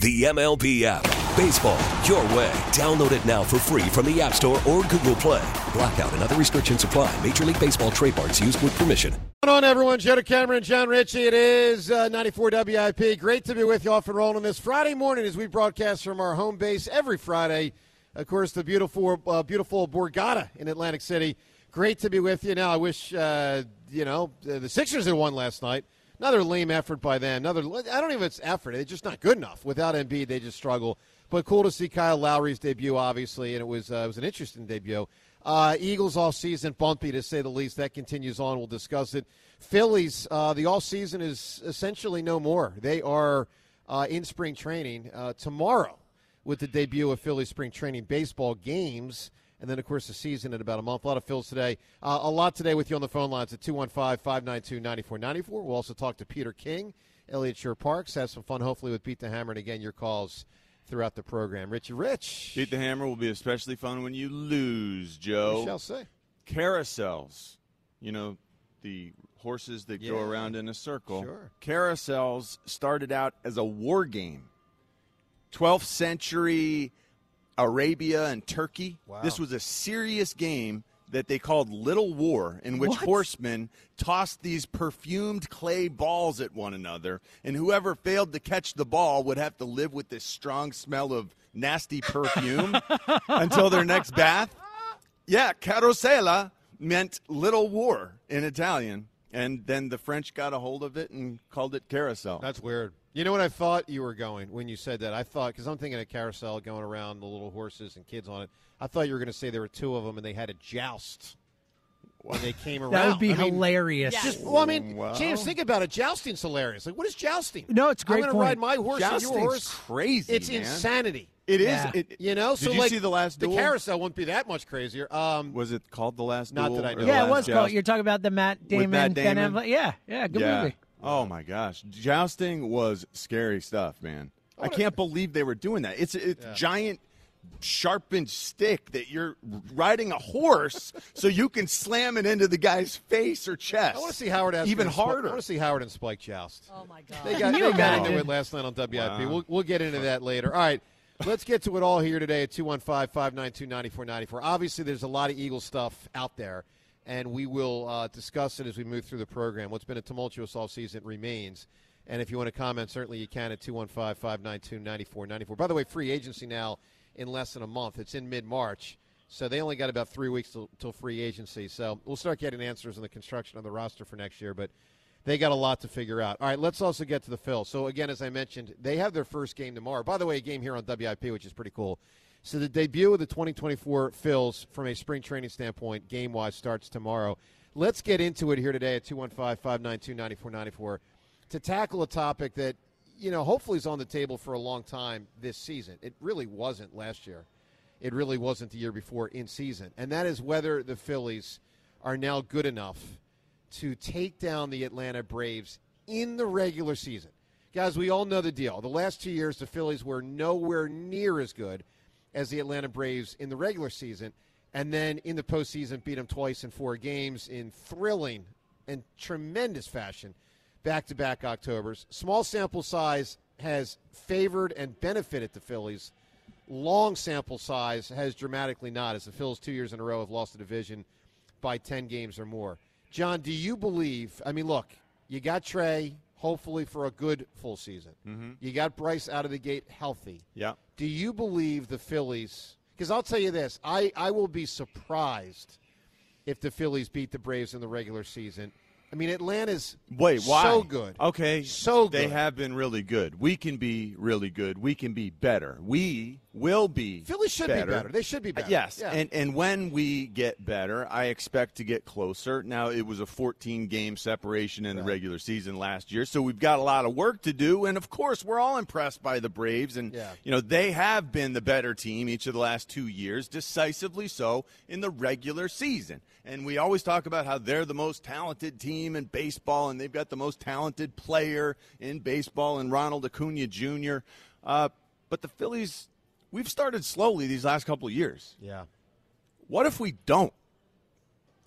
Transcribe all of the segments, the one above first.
The MLB app. Baseball, your way. Download it now for free from the App Store or Google Play. Blackout and other restrictions apply. Major League Baseball trademarks used with permission. What's on, everyone? Joe DeCamara, John Ritchie. It is uh, 94 WIP. Great to be with you off and rolling this Friday morning as we broadcast from our home base every Friday. Of course, the beautiful, uh, beautiful Borgata in Atlantic City. Great to be with you. Now, I wish, uh, you know, the Sixers had won last night. Another lame effort by them. Another, I don't even it's effort. It's just not good enough. Without Embiid, they just struggle. But cool to see Kyle Lowry's debut, obviously, and it was uh, it was an interesting debut. Uh, Eagles all season bumpy to say the least. That continues on. We'll discuss it. Phillies, uh, the all season is essentially no more. They are uh, in spring training uh, tomorrow with the debut of Philly spring training baseball games. And then, of course, the season in about a month. A lot of Phils today. Uh, a lot today with you on the phone lines at 215 592 9494. We'll also talk to Peter King, Eliot Shorr-Parks, have some fun, hopefully, with Beat the Hammer. And again, your calls throughout the program. Richie Rich. Beat the Hammer will be especially fun when you lose, Joe. We shall say. Carousels. You know, the horses that Yeah. go around in a circle. Sure. Carousels started out as a war game. 12th century Arabia and Turkey. Wow. This was a serious game that they called Little War, in which What? horsemen tossed these perfumed clay balls at one another, and whoever failed to catch the ball would have to live with this strong smell of nasty perfume until their next bath. Yeah, carosella meant little war in Italian, and then the French got a hold of it and called it carousel. That's weird. You know what I thought you were going when you said that? I thought because I'm thinking of carousel going around the little horses and kids on it. I thought you were going to say there were two of them and they had a joust when they came around. That would be I mean, hilarious. Just, well, I mean, Wow. James, think about it. Jousting's hilarious. Like, what is jousting? No, it's a great I'm going to ride my horse and your Jousting's horse. crazy, It's man. insanity. It is. Yeah. It, You know, Did so you like see the last the carousel wouldn't be that much crazier. Um, Was it called the last Not duel? that I know yeah, it Last was called. You're talking about the Matt Damon, Matt Ben Affleck. Yeah, yeah, good yeah. movie. Oh my gosh, jousting was scary stuff, man. I can't believe they were doing that. It's a it's giant sharpened stick that you're riding a horse so you can slam it into the guy's face or chest. I want to see Howard Asper even and Spike- harder. I want to see Howard and Spike joust. Oh my god. They got, they got into it last night on WIP. Wow. We'll, we'll get into that later. All right, let's get to it all here today at 215 592 9494. Obviously, there's a lot of Eagle stuff out there, and we will uh, discuss it as we move through the program. What's been a tumultuous offseason remains. And if you want to comment, certainly you can at 215 592 9494. By the way, free agency now in less than a month. It's in mid March. So they only got about three weeks till, till free agency. So we'll start getting answers in the construction of the roster for next year. But they got a lot to figure out. All right, let's also get to the Phil. So again, as I mentioned, they have their first game tomorrow. By the way, a game here on WIP, which is pretty cool. So the debut of the 2024 Phils from a spring training standpoint, game wise, starts tomorrow. Let's get into it here today at 215-592-9494 to tackle a topic that you know hopefully is on the table for a long time this season. It really wasn't last year. It really wasn't the year before in season, and that is whether the Phillies are now good enough to take down the Atlanta Braves in the regular season. Guys, we all know the deal. The last two years, the Phillies were nowhere near as good as the Atlanta Braves in the regular season, and then in the postseason, beat them twice in four games in thrilling and tremendous fashion, back to back Octobers. Small sample size has favored and benefited the Phillies. Long sample size has dramatically not, as the Phillies two years in a row have lost the division by 10 games or more. John, do you believe? I mean, look, you got Trey, hopefully for a good full season. Mm-hmm. You got Bryce out of the gate healthy. Yeah. Do you believe the Phillies? Because I'll tell you this, I, I will be surprised if the Phillies beat the Braves in the regular season. I mean, Atlanta's Wait, why? so good. Okay, So good. They have been really good. We can be really good. We can be better. We will be. Philly should better. be better. They should be Uh, better. Yes, Yeah. and and when we get better, I expect to get closer. Now it was a 14 game separation in the regular season last year, so we've got a lot of work to do. And of course, we're all impressed by the Braves, and Yeah. you know they have been the better team each of the last two years, decisively so in the regular season. And we always talk about how they're the most talented team in baseball, and they've got the most talented player in baseball, and Ronald Acuna Jr. Uh, but the Phillies, we've started slowly these last couple of years. yeah. What if we don't?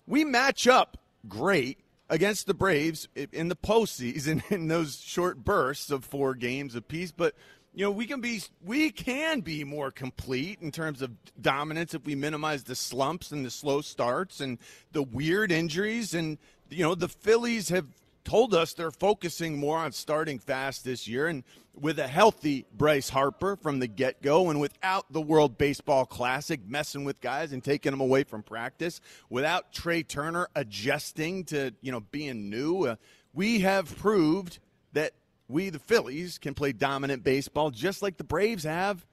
We match up great against the Braves in the postseason in those short bursts of four games apiece, but you know we can be we can be more complete in terms of dominance if we minimize the slumps and the slow starts and the weird injuries and you know the Phillies have told us they're focusing more on starting fast this year and with a healthy Bryce Harper from the get go and without the World Baseball Classic messing with guys and taking them away from practice, without Trey Turner adjusting to, you know, being new, uh, we have proved that we, the Phillies, can play dominant baseball just like the Braves have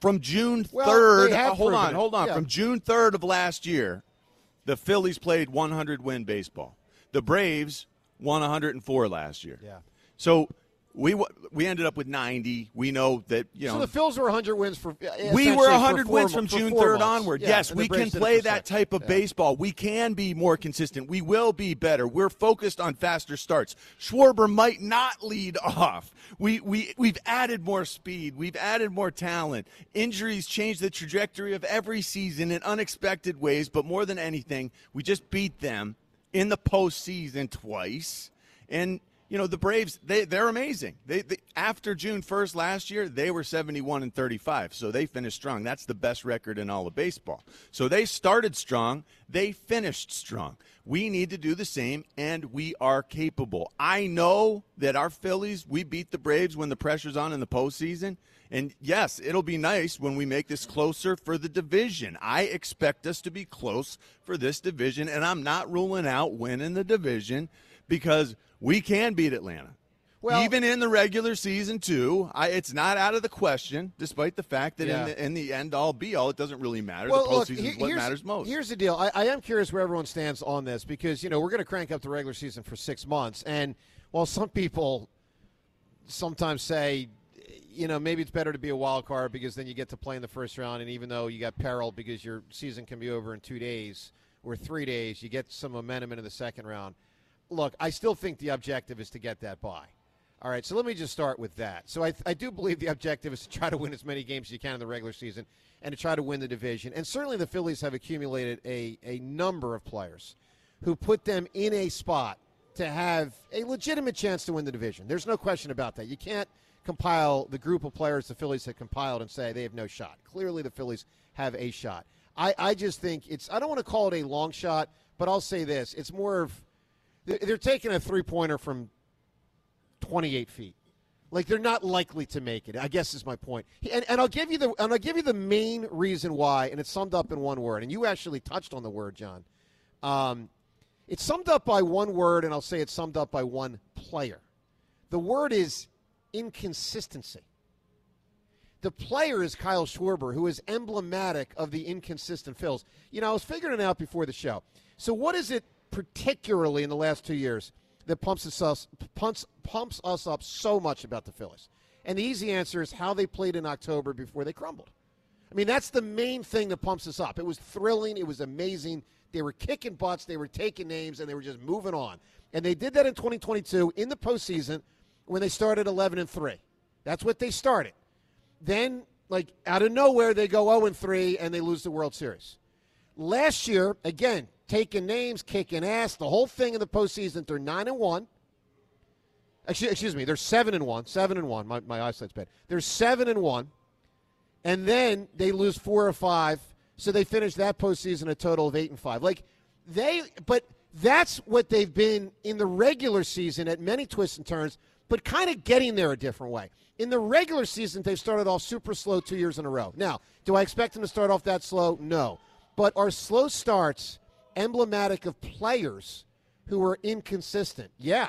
from June Well, 3rd. they uh, hold on, it. hold on. Yeah. From June 3rd of last year, the Phillies played 100 win baseball. The Braves won 104 last year. Yeah. So we we ended up with 90. We know that you know So the Phils were 100 wins for. we were 100 for wins from June 3rd months. onward. Yeah, yes, we can Braves did it play that type of Yeah. baseball. We can be more consistent. We will be better. We're focused on faster starts. Schwarber might not lead off. We we we've added more speed. We've added more talent. Injuries change the trajectory of every season in unexpected ways, but more than anything, we just beat them in the postseason twice. And you know the Braves, they they're amazing. They, they after June first last year, they were seventy one and thirty five, so they finished strong. That's the best record in all of baseball. So they started strong, they finished strong. We need to do the same, and we are capable. I know that our Phillies, we beat the Braves when the pressure's on in the postseason. And yes, it'll be nice when we make this closer for the division. I expect us to be close for this division, and I'm not ruling out winning the division because we can beat Atlanta. Well- Even in the regular season, too, I, it's not out of the question, despite the fact that Yeah. in, the, in the end all be all, it doesn't really matter. Well, the look, postseason he- is what matters most. Here's the deal. I, I am curious where everyone stands on this because you know we're going to crank up the regular season for six months, and while some people sometimes say, you know, maybe it's better to be a wild card because then you get to play in the first round, and even though you got peril because your season can be over in two days or three days, you get some momentum into the second round. Look, I still think the objective is to get that by. All right, so let me just start with that. So I, I do believe the objective is to try to win as many games as you can in the regular season and to try to win the division. And certainly the Phillies have accumulated a, a number of players who put them in a spot to have a legitimate chance to win the division. There's no question about that. You can't compile the group of players the Phillies have compiled and say they have no shot. Clearly the Phillies have a shot. I, I just think it's, I don't want to call it a long shot, but I'll say this. It's more of, they're they're taking a three pointer from 28 feet. Like they're not likely to make it. I guess is my point. And, and I'll give you the and I'll give you the main reason why, and it's summed up in one word. And you actually touched on the word, John. Um, it's summed up by one word, and I'll say it's summed up by one player. The word is inconsistency. The player is Kyle Schwarber, who is emblematic of the inconsistent Phils. You know, I was figuring it out before the show. So, what is it particularly in the last two years that pumps us, us pumps, pumps us up so much about the Phillies? And the easy answer is how they played in October before they crumbled. I mean, that's the main thing that pumps us up. It was thrilling. It was amazing. They were kicking butts. They were taking names, and they were just moving on. And they did that in 2022 in the postseason when they started 11 and three. That's what they started. Then, like out of nowhere, they go 0 and three, and they lose the World Series. Last year, again, taking names, kicking ass, the whole thing in the postseason. They're nine and one. Excuse, excuse me, they're seven and one. Seven and one. My, my eyesight's bad. They're seven and one and then they lose four or five, so they finish that postseason a total of eight and five. Like they, but that's what they've been in the regular season at many twists and turns, but kind of getting there a different way. In the regular season, they've started off super slow two years in a row. Now, do I expect them to start off that slow? No, but are slow starts emblematic of players who are inconsistent. Yeah.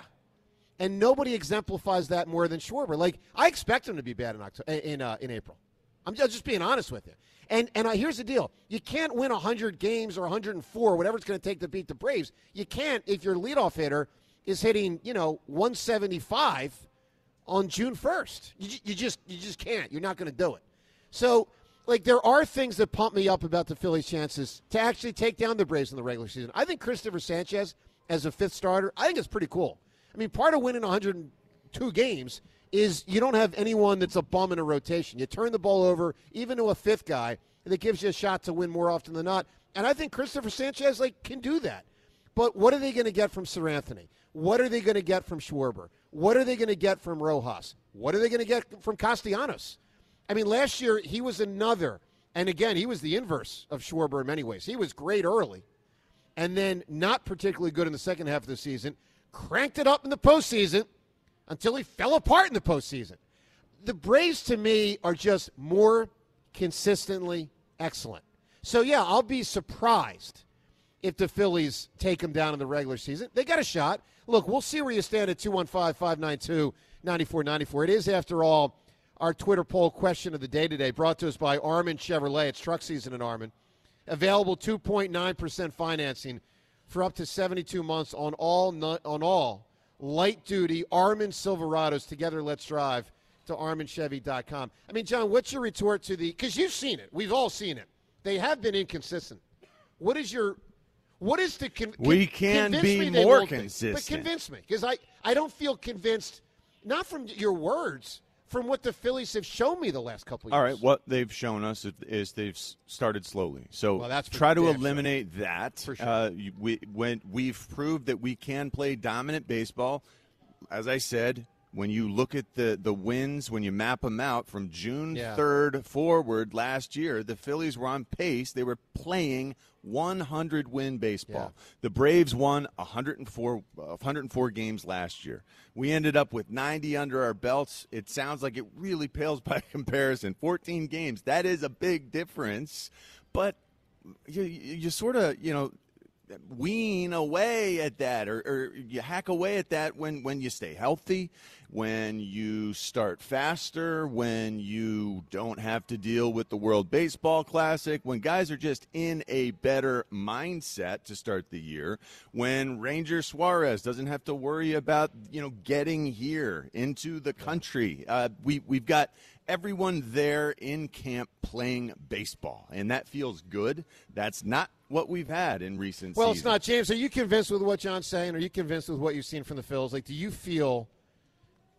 And nobody exemplifies that more than Schwarber. Like I expect him to be bad in October, in uh, in April. I'm just being honest with you. And and uh, here's the deal: you can't win 100 games or 104, whatever it's going to take to beat the Braves. You can't if your leadoff hitter is hitting, you know, 175 on June 1st. You, you just you just can't. You're not going to do it. So, like, there are things that pump me up about the Phillies' chances to actually take down the Braves in the regular season. I think Cristopher Sanchez as a fifth starter, I think it's pretty cool. I mean, part of winning 102 games is you don't have anyone that's a bum in a rotation. You turn the ball over even to a fifth guy, and it gives you a shot to win more often than not. And I think Cristopher Sanchez like can do that. But what are they going to get from Sir Anthony? What are they going to get from Schwarber? What are they going to get from Rojas? What are they going to get from Castellanos? I mean, last year he was another, and again, he was the inverse of Schwarber in many ways. He was great early, and then not particularly good in the second half of the season. Cranked it up in the postseason until he fell apart in the postseason. The Braves, to me, are just more consistently excellent. So, yeah, I'll be surprised if the Phillies take them down in the regular season. They got a shot. Look, we'll see where you stand at 215 592 9494. It is, after all, our Twitter poll question of the day today, brought to us by Armin Chevrolet. It's truck season in Armin. Available 2.9% financing for up to 72 months on all on all light duty Armin Silverados. Together, let's drive to ArminChevy.com. I mean, John, what's your retort to the? Because you've seen it. We've all seen it. They have been inconsistent. What is your? What is the? Con- We can convince be more won't be. But convince me, because I I don't feel convinced. Not from your words, from what the Phillies have shown me the last couple of years. All right, what they've shown us is they've started slowly. So Well, that's try to damn sure. eliminate that. For sure. Uh, we, when we've proved that we can play dominant baseball. As I said, when you look at the the wins, when you map them out from June Yeah. third forward last year, the Phillies were on pace. They were playing 100 win baseball. The Braves won 104 uh, 104 games last year. We ended up with 90 under our belts. It sounds like it really pales by comparison. 14 games. That is a big difference, but you, you you sort of, you know, wean away at that or, or you hack away at that when, when you stay healthy, when you start faster, when you don't have to deal with the World Baseball Classic, when guys are just in a better mindset to start the year, when Ranger Suarez doesn't have to worry about, you know, getting here into the country. Uh, we, we've got everyone there in camp playing baseball, and that feels good. That's not what we've had in recent Well, seasons. it's not James. Are you convinced with what John's saying? Are you convinced with what you've seen from the Phils? Like, do you feel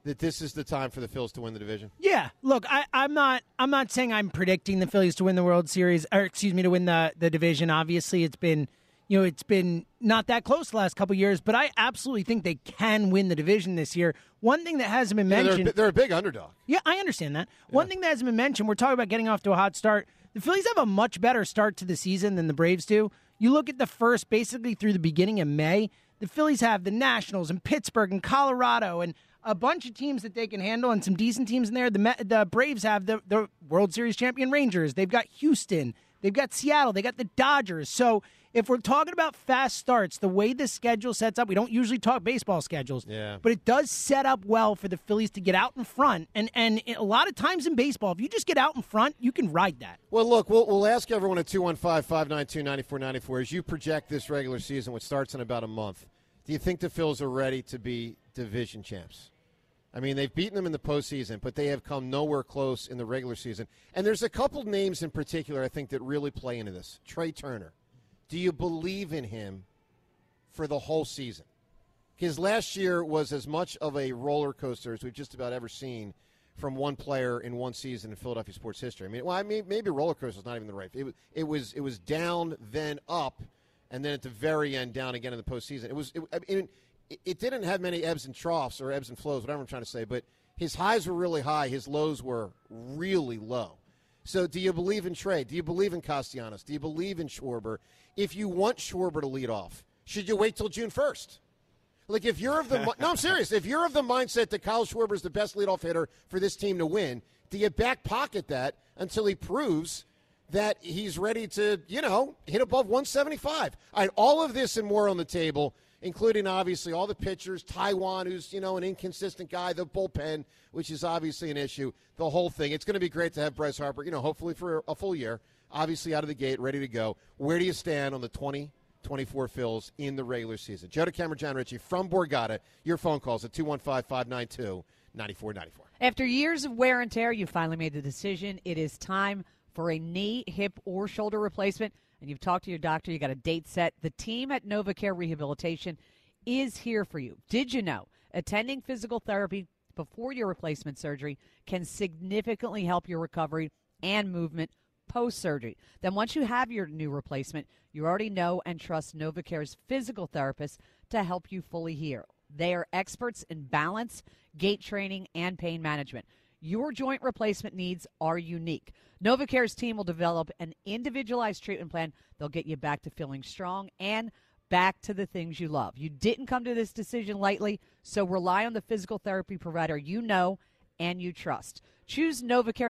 that this is the time for the Phils to win the division? Yeah, look, I, I'm not. I'm not saying I'm predicting the Phillies to win the World Series, or excuse me, to win the the division. Obviously, it's been, you know, it's been not that close the last couple years, but I absolutely think they can win the division this year. One thing that hasn't been Yeah, they're, a mentioned—they're a big underdog. yeah, I understand that. One thing that hasn't been mentioned, we're talking about getting off to a hot start. The Phillies have a much better start to the season than the Braves do. You look at the first, basically through the beginning of May, the Phillies have the Nationals and Pittsburgh and Colorado and a bunch of teams that they can handle and some decent teams in there. The, the Braves have the, the World Series champion Rangers. They've got Houston. They've got Seattle. They got the Dodgers. So if we're talking about fast starts, the way the schedule sets up, we don't usually talk baseball schedules, Yeah. but it does set up well for the Phillies to get out in front. And and a lot of times in baseball, if you just get out in front, you can ride that. Well, look, we'll, we'll ask everyone at 215 592 9494 as you project this regular season, which starts in about a month. Do you think the Phillies are ready to be division champs? I mean, they've beaten them in the postseason, but they have come nowhere close in the regular season. And there's a couple names in particular I think that really play into this. Trey Turner. Do you believe in him for the whole season? Because last year was as much of a roller coaster as we've just about ever seen from one player in one season in Philadelphia sports history. I mean, well, I mean, maybe roller coaster is not even the right. It it was it was down then up, and then at the very end down again in the postseason. It was. It, I mean, it didn't have many ebbs and troughs or ebbs and flows, whatever I'm trying to say. But his highs were really high. His lows were really low. So, do you believe in Trey? Do you believe in Castellanos? Do you believe in Schwarber? If you want Schwarber to lead off, should you wait till June first? Like if you're of the no, I'm serious. If you're of the mindset that Kyle Schwarber is the best leadoff hitter for this team to win, do you back pocket that until he proves that he's ready to, you know, hit above 175? All right, all of this and more on the table. including obviously all the pitchers, Taijuan, who's you know an inconsistent guy, the bullpen, which is obviously an issue. The whole thing. It's going to be great to have Bryce Harper. You know, hopefully for a full year, obviously out of the gate, ready to go. Where do you stand on the 20- 24 Phils in the regular season. Joe DeCamara, John Ritchie from Borgata. Your phone calls at 215 592 9494. After years of wear and tear, you finally made the decision. It is time for a knee, hip, or shoulder replacement. And you've talked to your doctor, you got a date set. The team at NovaCare Rehabilitation is here for you. Did you know attending physical therapy before your replacement surgery can significantly help your recovery and movement post surgery. Then, once you have your new replacement, you already know and trust NovaCare's physical therapists to help you fully heal. They are experts in balance, gait training, and pain management. Your joint replacement needs are unique. NovaCare's team will develop an individualized treatment plan. They'll get you back to feeling strong and back to the things you love. You didn't come to this decision lightly, so rely on the physical therapy provider you know and you trust. Choose NovaCare.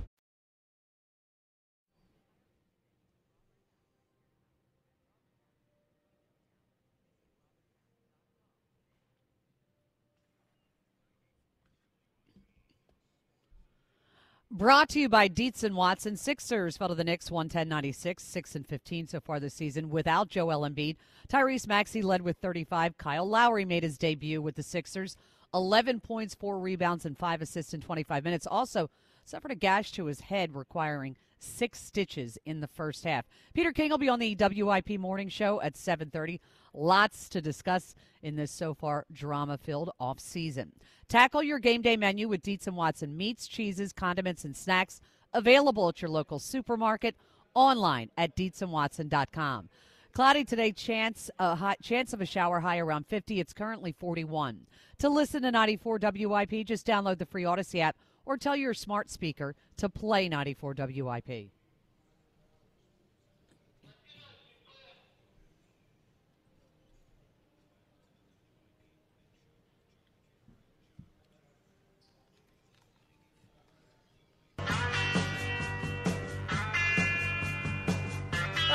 Brought to you by Dietz and Watson. Sixers fell to the Knicks 110-96, 6 and 15 so far this season without Joel Embiid. Tyrese Maxey led with 35. Kyle Lowry made his debut with the Sixers. 11 points, 4 rebounds, and 5 assists in 25 minutes. Also suffered a gash to his head requiring six stitches in the first half. Peter King will be on the WIP morning show at 7:30. Lots to discuss in this so far drama-filled off-season. Tackle your game day menu with Dietz and Watson meats, cheeses, condiments, and snacks available at your local supermarket, online at dietzandwatson.com. Cloudy today, chance a high, chance of a shower high around 50. It's currently 41. To listen to 94 WIP, just download the free Audacy app or tell your smart speaker to play 94 WIP.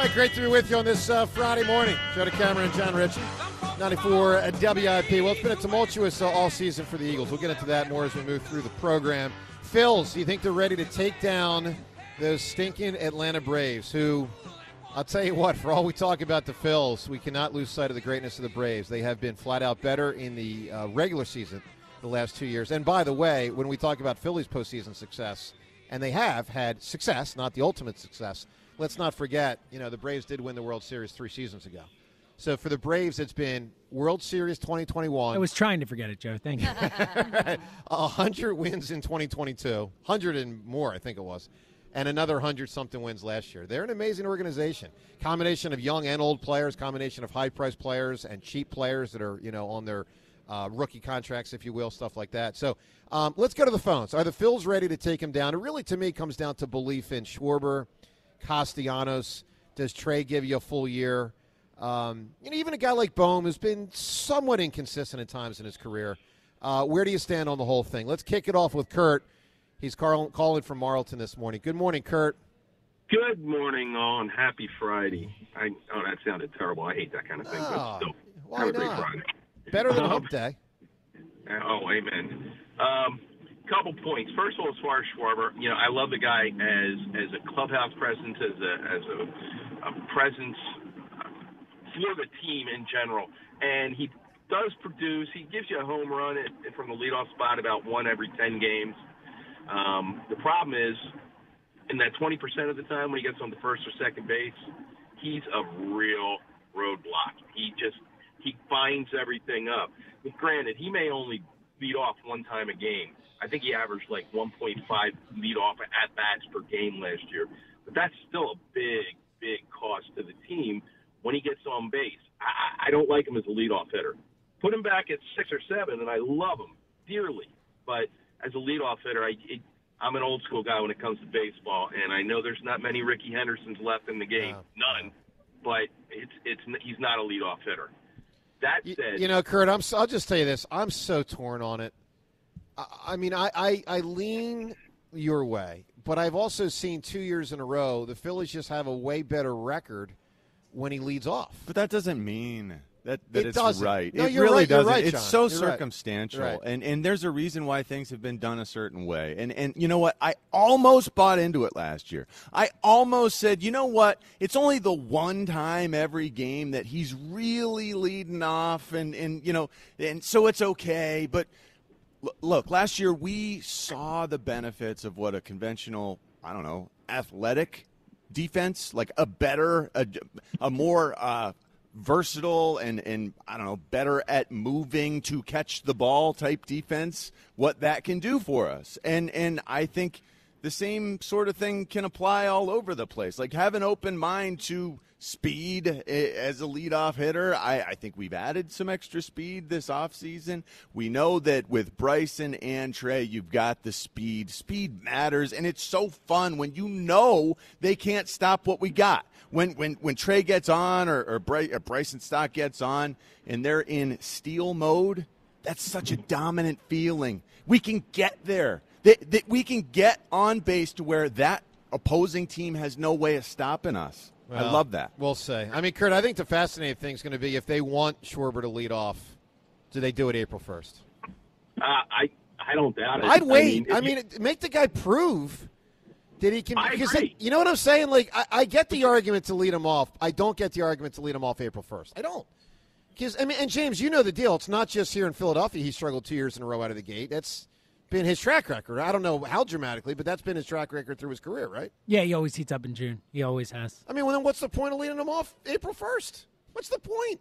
Right, great to be with you on this uh, Friday morning. Joe DeCamara and John Ritchie, 94 at WIP. Well, it's been a tumultuous uh, all season for the Eagles. We'll get into that more as we move through the program. Phils, do you think they're ready to take down those stinking Atlanta Braves, who, I'll tell you what, for all we talk about the Phils, we cannot lose sight of the greatness of the Braves. They have been flat out better in the uh, regular season the last two years. And by the way, when we talk about Phillies postseason success, and they have had success, not the ultimate success, let's not forget, you know, the Braves did win the World Series three seasons ago. So for the Braves, it's been World Series 2021. I was trying to forget it, Joe. Thank you. A hundred wins in 2022, hundred and more, I think it was, and another hundred something wins last year. They're an amazing organization. Combination of young and old players, combination of high priced players and cheap players that are you know on their uh, rookie contracts, if you will, stuff like that. So um, let's go to the phones. Are the Phils ready to take him down? It really, to me, comes down to belief in Schwarber, Castellanos. Does Trey give you a full year? Um, you know, even a guy like Bohm, who's been somewhat inconsistent at times in his career. Uh, where do you stand on the whole thing? Let's kick it off with Kurt. He's call- calling from Marlton this morning. Good morning, Kurt. Good morning, all, and happy Friday. I oh, that sounded terrible. I hate that kind of thing. Oh, but still, why have a great not? Friday. Better than Um, Hump Day. Oh, amen. Um, couple points. First of all, as far as Schwarber, you know, I love the guy as as a clubhouse presence, as a as a, a presence for the team in general. and he does produce. He gives you a home run at, from the leadoff spot about one every ten games. Um, the problem is, in that 20% of the time when he gets on the first or second base, he's a real roadblock. He just he finds everything up. But granted, he may only lead off one time a game. I think he averaged like 1.5 lead off at bats per game last year. But that's still a big, big cost to the team when he gets on base. I, I don't like him as a leadoff hitter. Put him back at six or seven, and I love him dearly. But as a leadoff hitter, I, it, I'm an old school guy when it comes to baseball, and I know there's not many Ricky Hendersons left in the game, none. But it's it's he's not a leadoff hitter. That said, You know, Kurt, I'm. I'll just tell you this. I'm so torn on it. I, I mean, I, I I lean your way, but I've also seen two years in a row the Phillies just have a way better record when he leads off. But that doesn't mean that, that It it's doesn't. right. No, it you're really right, doesn't. right, it's so You're circumstantial, Right. and and there's a reason why things have been done a certain way. And and you know what? I almost bought into it last year. I almost said, you know what? It's only the one time every game that he's really leading off, and and you know, and so it's okay. But look, last year we saw the benefits of what a conventional, I don't know, athletic defense, like a better, a, a more uh, versatile and, and, I don't know, better at moving to catch the ball type defense, what that can do for us. And, and I think the same sort of thing can apply all over the place. Like have an open mind to speed eh, as a leadoff hitter. I, I think we've added some extra speed this offseason. We know that with Bryson and Trey, you've got the speed. Speed matters, and it's so fun when you know they can't stop what we got. When when when Trey gets on or, or, Bry, or Bryson Stott gets on and they're in steal mode, that's such a dominant feeling. We can get there. That, that we can get on base to where that opposing team has no way of stopping us. I love that. We'll say. I mean, Kurt, I think the fascinating thing is going to be if they want Schwarber to lead off, do they do it April 1st? uh, I I don't doubt it. I'd wait. if I you- mean, make the guy prove that he can. I because agree. you know what I'm saying? Like, I, I get the argument to lead him off. I don't get the argument to lead him off April 1st. I don't. Because I mean, and James, you know the deal. It's not just here in Philadelphia. He struggled two years in a row out of the gate. That's been his track record. I don't know how dramatically, but that's been his track record through his career, right? Yeah, he always heats up in June. He always has. I mean, well, then what's the point of leading him off April 1st? What's the point?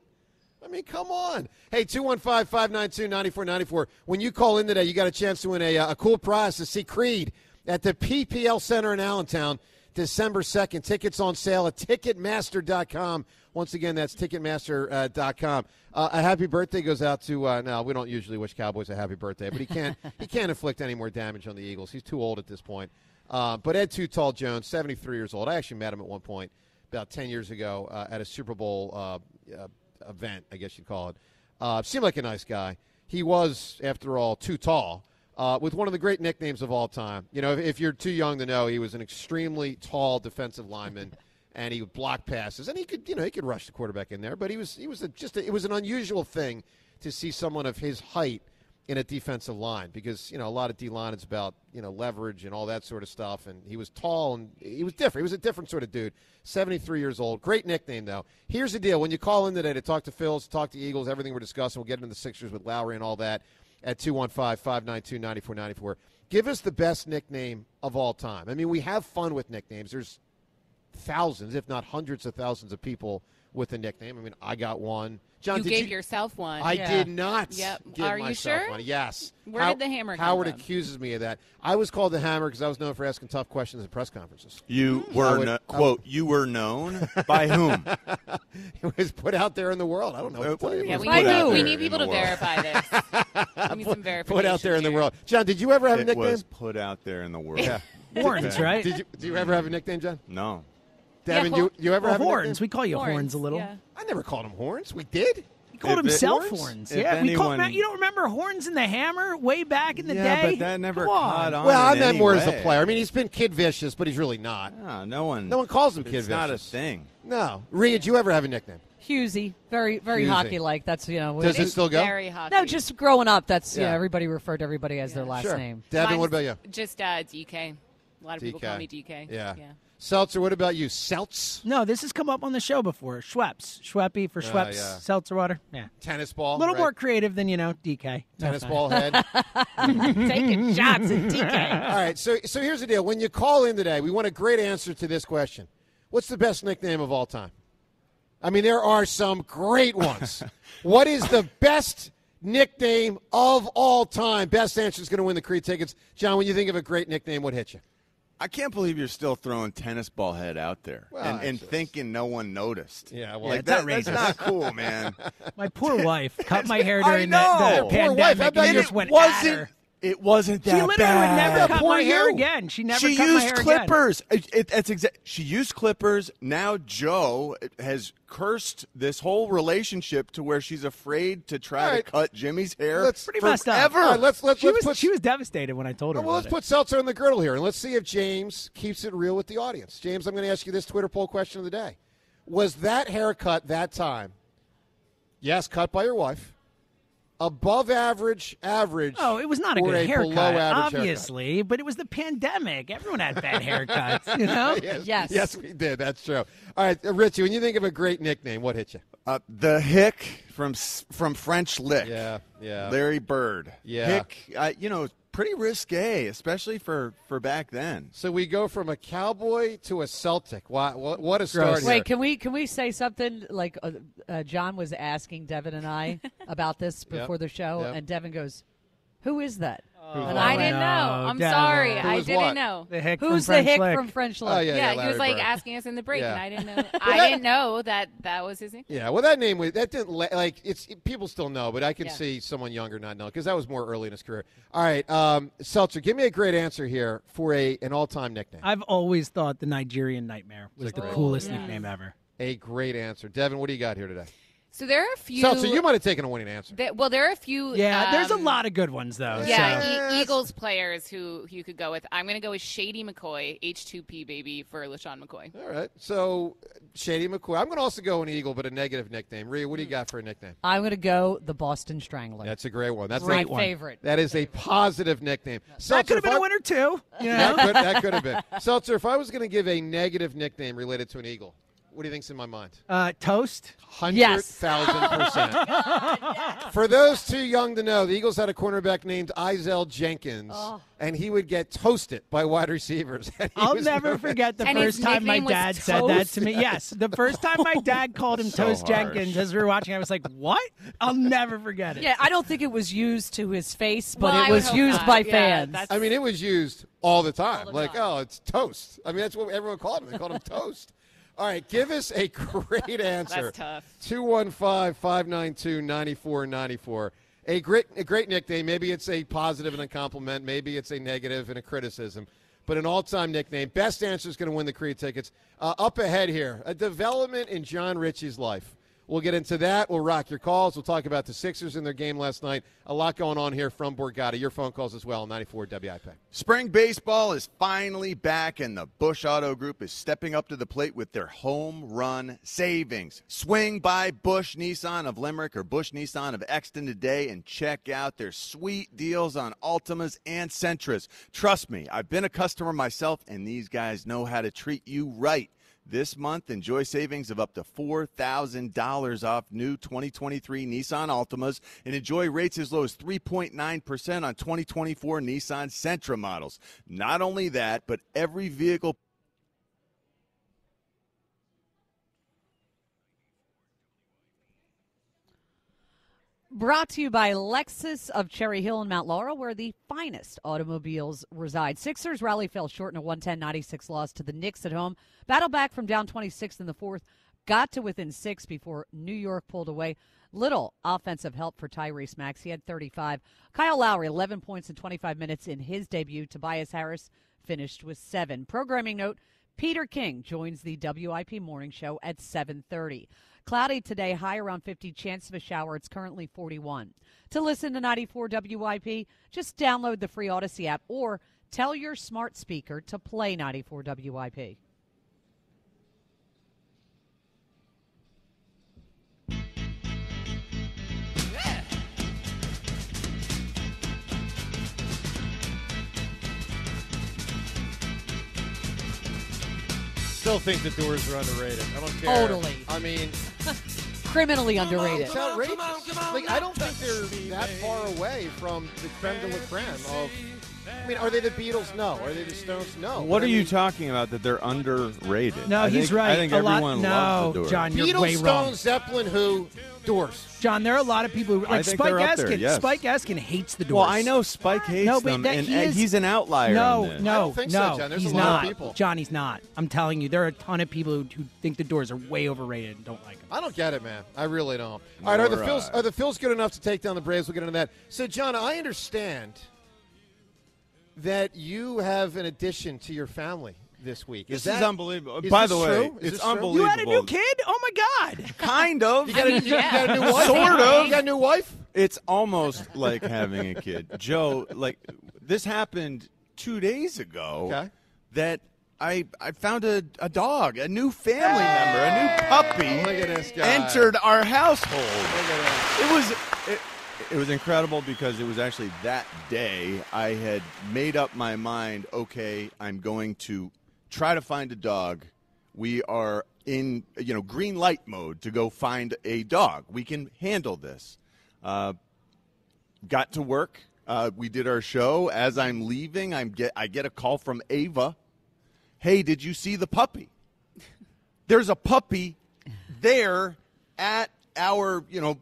I mean, come on. Hey, 215 592 9494. When you call in today, you got a chance to win a, uh, a cool prize to see Creed at the PPL Center in Allentown December 2nd. Tickets on sale at Ticketmaster.com. Once again, that's Ticketmaster.com. Uh, a happy birthday goes out to, uh, no, we don't usually wish Cowboys a happy birthday, but he can't, he can't inflict any more damage on the Eagles. He's too old at this point. Uh, but Ed Too Tall Jones, 73 years old. I actually met him at one point about 10 years ago uh, at a Super Bowl uh, uh, event, I guess you'd call it. Uh, seemed like a nice guy. He was, after all, too tall. Uh, with one of the great nicknames of all time. You know, if, if you're too young to know, he was an extremely tall defensive lineman, and he would block passes, and he could, you know, he could rush the quarterback in there. But he was, he was a, just, a, it was an unusual thing to see someone of his height in a defensive line because you know a lot of D line is about you know leverage and all that sort of stuff. And he was tall and he was different. He was a different sort of dude. Seventy three years old. Great nickname though. Here's the deal: when you call in today to talk to Phils, talk to Eagles, everything we're discussing, we'll get into the Sixers with Lowry and all that at 215-592-9494. Give us the best nickname of all time. I mean, we have fun with nicknames. There's thousands, if not hundreds of thousands of people with a nickname. I mean, I got one. John, you gave you, yourself one. I Yeah. did not. Yep. Give Are you sure? one. Yes. Where did the hammer come Howard from? accuses me of that. I was called the hammer because I was known for asking tough questions at press conferences. You hmm. I were would- no, I quote. You were known by whom? it was put out there in the world. I don't know. What to uh, tell you. Yeah, we need, we need people to verify this. we need some verification. put out there in the world. John, did you ever have a it nickname? was put out there in the world. Yeah. Horns, right? Did you? Do you ever have a nickname, John? No. Devin, Hor- you you ever Well, have a horns. nickname? We call you horns, Horns, a little. yeah. I never called him horns. We did. He called If it- himself Horns? horns. If Yeah, we called anyone- him. You don't remember horns in the hammer way back in the yeah, day? but that never caught on. Well, I meant any more as a player. I mean, he's been kid vicious, but he's really not. Ah, no one. No one calls him kid It's not a thing. No. Rhea, did you ever have a nickname? Husey, very very hockey like. That's you know. Does it- it still go? Very hockey. no, just growing up. That's yeah. Yeah. Everybody referred to everybody as their last Sure. name. Devin, Mine what is about you? Just uh, DK. A lot of people call me DK. Yeah. Yeah. Seltzer, what about you? Seltz? No, this has come up on the show before. Schweppes. Schweppy for Oh, Schweppes. yeah. Seltzer water. Yeah. Tennis ball. A little right? more creative than, you know, DK. No Tennis offense. ball head. Taking shots at DK. All right, so so here's the deal. When you call in today, we want a great answer to this question. What's the best nickname of all time? I mean, there are some great ones. what is the best nickname of all time? Best answer is going to win the Creed tickets. John, when you think of a great nickname, what hits you? I can't believe you're still throwing tennis ball head out there Well, and, and just- thinking no one noticed. Yeah, well, like it's that, outrageous. that's not cool, man. My poor wife cut my hair during the, know. the Poor pandemic. wife, how about and you- just went wasn't. At her. It wasn't that bad. She literally bad. would never cut Poor my hair you. again. She never she cut my used hair again. clippers. It, it, that's exa- She used clippers. Now Joe has cursed this whole relationship to where she's afraid to try All right. to cut Jimmy's hair Let's- Pretty messed up. forever. Let's let's She let's was, put she was devastated when I told her. well, let's it. put Seltzer in the girdle here, and let's see if James keeps it real with the audience. James, I'm going to ask you this Twitter poll question of the day: Was that haircut that time? Yes, cut by your wife. Above average, average. Oh, it was not a or good haircut, below average haircut? obviously, but it was the pandemic. Everyone had bad haircuts, you know? yes, Yes. yes, we did. That's true. All right, uh, Richie, when you think of a great nickname, what hit you? Uh, the hick from from French Lick. Yeah, yeah. Larry Bird. Yeah. Hick. Uh, you know, pretty risque, especially for for back then. So we go from a cowboy to a Celtic. What what, what a start Gross. here. Wait, can we can we say something like uh, uh, John was asking Devin and I about this before the show, Yep. and Devin goes, "Who is that?" Oh, and I didn't know. I'm Devin. sorry. Who I was didn't what? know. The hick "Who's from the French hick Lick. from French Lick?" Oh, yeah, Yeah, yeah, he was like Bird. asking us in the break, Yeah. and I didn't know. I didn't know that that was his name. Yeah, well, that name was that didn't la- like it's it- people still know, but I can Yeah. see someone younger not know because that was more early in his career. All right, um, Seltzer, give me a great answer here for a an all time nickname. I've always thought the Nigerian Nightmare was the great coolest one. nickname ever. A great answer, Devin. What do you got here today? So there are a few. Seltzer, you might have taken a winning answer. There- well, there are a few. Yeah, there's a um, lot of good ones, though. Yeah, so- E- Eagles players who, who you could go with. I'm going to go with Shady McCoy, H2P baby for LeSean McCoy. All right, so Shady McCoy. I'm going to also go an Eagle, but a negative nickname. Rhea, what do you got for a nickname? I'm going to go the Boston Strangler. That's a great one. That's my a, favorite. that is a positive nickname. that Seltzer, could have been if a I- winner too. You know? That could, that could have been. Seltzer, if I was going to give a negative nickname related to an Eagle, what do you think's in my mind? Uh, toast. Hundred Yes. thousand percent. For those too young to know, the Eagles had a cornerback named Izel Jenkins, and he would get toasted by wide receivers. I'll never known- forget the And first time my dad said that to me. Yes, the first time my dad called him So Toast harsh. Jenkins as we were watching, I was like, "What?" I'll never forget it. Yeah, I don't think it was used to his face, but Well, it was used not. by Yeah, fans. I mean, it was used all the time. the like, time. oh, it's toast. I mean, that's what everyone called him. They called him toast. All right, give us a great answer. That's tough. 215-592-9494. A great, a great nickname. Maybe it's a positive and a compliment. Maybe it's a negative and a criticism. But an all-time nickname. Best answer is going to win the Creed tickets. Uh, up ahead here, a development in John Ritchie's life. We'll get into that. We'll rock your calls. We'll talk about the Sixers and their game last night. A lot going on here from Borgata. Your phone calls as well, 94 WIP. Spring baseball is finally back, and the Bush Auto Group is stepping up to the plate with their home run savings. Swing by Bush Nissan of Limerick or Bush Nissan of Exton today and check out their sweet deals on Altimas and Sentras. Trust me, I've been a customer myself, and these guys know how to treat you right. This month, enjoy savings of up to $4,000 off new 2023 Nissan Altimas and enjoy rates as low as 3.9% on 2024 Nissan Sentra models. Not only that, but every vehicle Brought to you by Lexus of Cherry Hill and Mount Laurel, where the finest automobiles reside. Sixers rally fell short in a 110-96 loss to the Knicks at home. Battle back from down 26 in the fourth, got to within six before New York pulled away. Little offensive help for Tyrese Maxey. He had 35. Kyle Lowry, 11 points in 25 minutes in his debut. Tobias Harris finished with seven. Programming note: Peter King joins the WIP morning show at 7:30. Cloudy today, high around 50, chance of a shower. It's currently 41. To listen to 94 WIP, just download the free Audacy app or tell your smart speaker to play 94 WIP. Still think the Doors are underrated. I don't care. Totally. I mean, Criminally underrated. it's outrageous. Like I don't think they're that far away from the creme de la creme of. I mean, are they the Beatles? No. Are they the Stones? No. What But are I you mean, talking about that they're underrated? No, I he's think- right. I think a lot, everyone no, loves the Doors. John, you're Beatles, way wrong. Stones, Zeppelin, Who, Doors. John, there are a lot of people who I like Spike they're there, yes. Spike Eskin hates the Doors. Well, I know Spike hates No, but them, that and he is- he's an outlier. No, on this. no, I don't think so, no. John. There's a he's lot of not. people. John, he's not. I'm telling you, there are a ton of people who, who think the Doors are way overrated and don't like them. I don't get it, man. I really don't. All right, are the Nor Phils are the Phils good enough to take down the Braves? We'll get into that. So, John, I understand that you have an addition to your family this week. This that, is unbelievable. is By the way, true? It's this true? unbelievable. You had a new kid? Oh my God! Kind of. You got, a, you, you got a new wife? Sort of. You got a new wife? It's almost like having a kid. Joe, like this happened two days ago. Okay. That I I found a, a dog, a new family member, a new puppy Look at this guy. entered our household. Look at that. It was it, it was incredible because it was actually that day I had made up my mind. Okay, I'm going to try to find a dog. We are in you know green light mode to go find a dog. We can handle this. Uh, got to work. Uh, we did our show. As I'm leaving, I'm get I get a call from Ava. Hey, did you see the puppy? There's a puppy there at our you know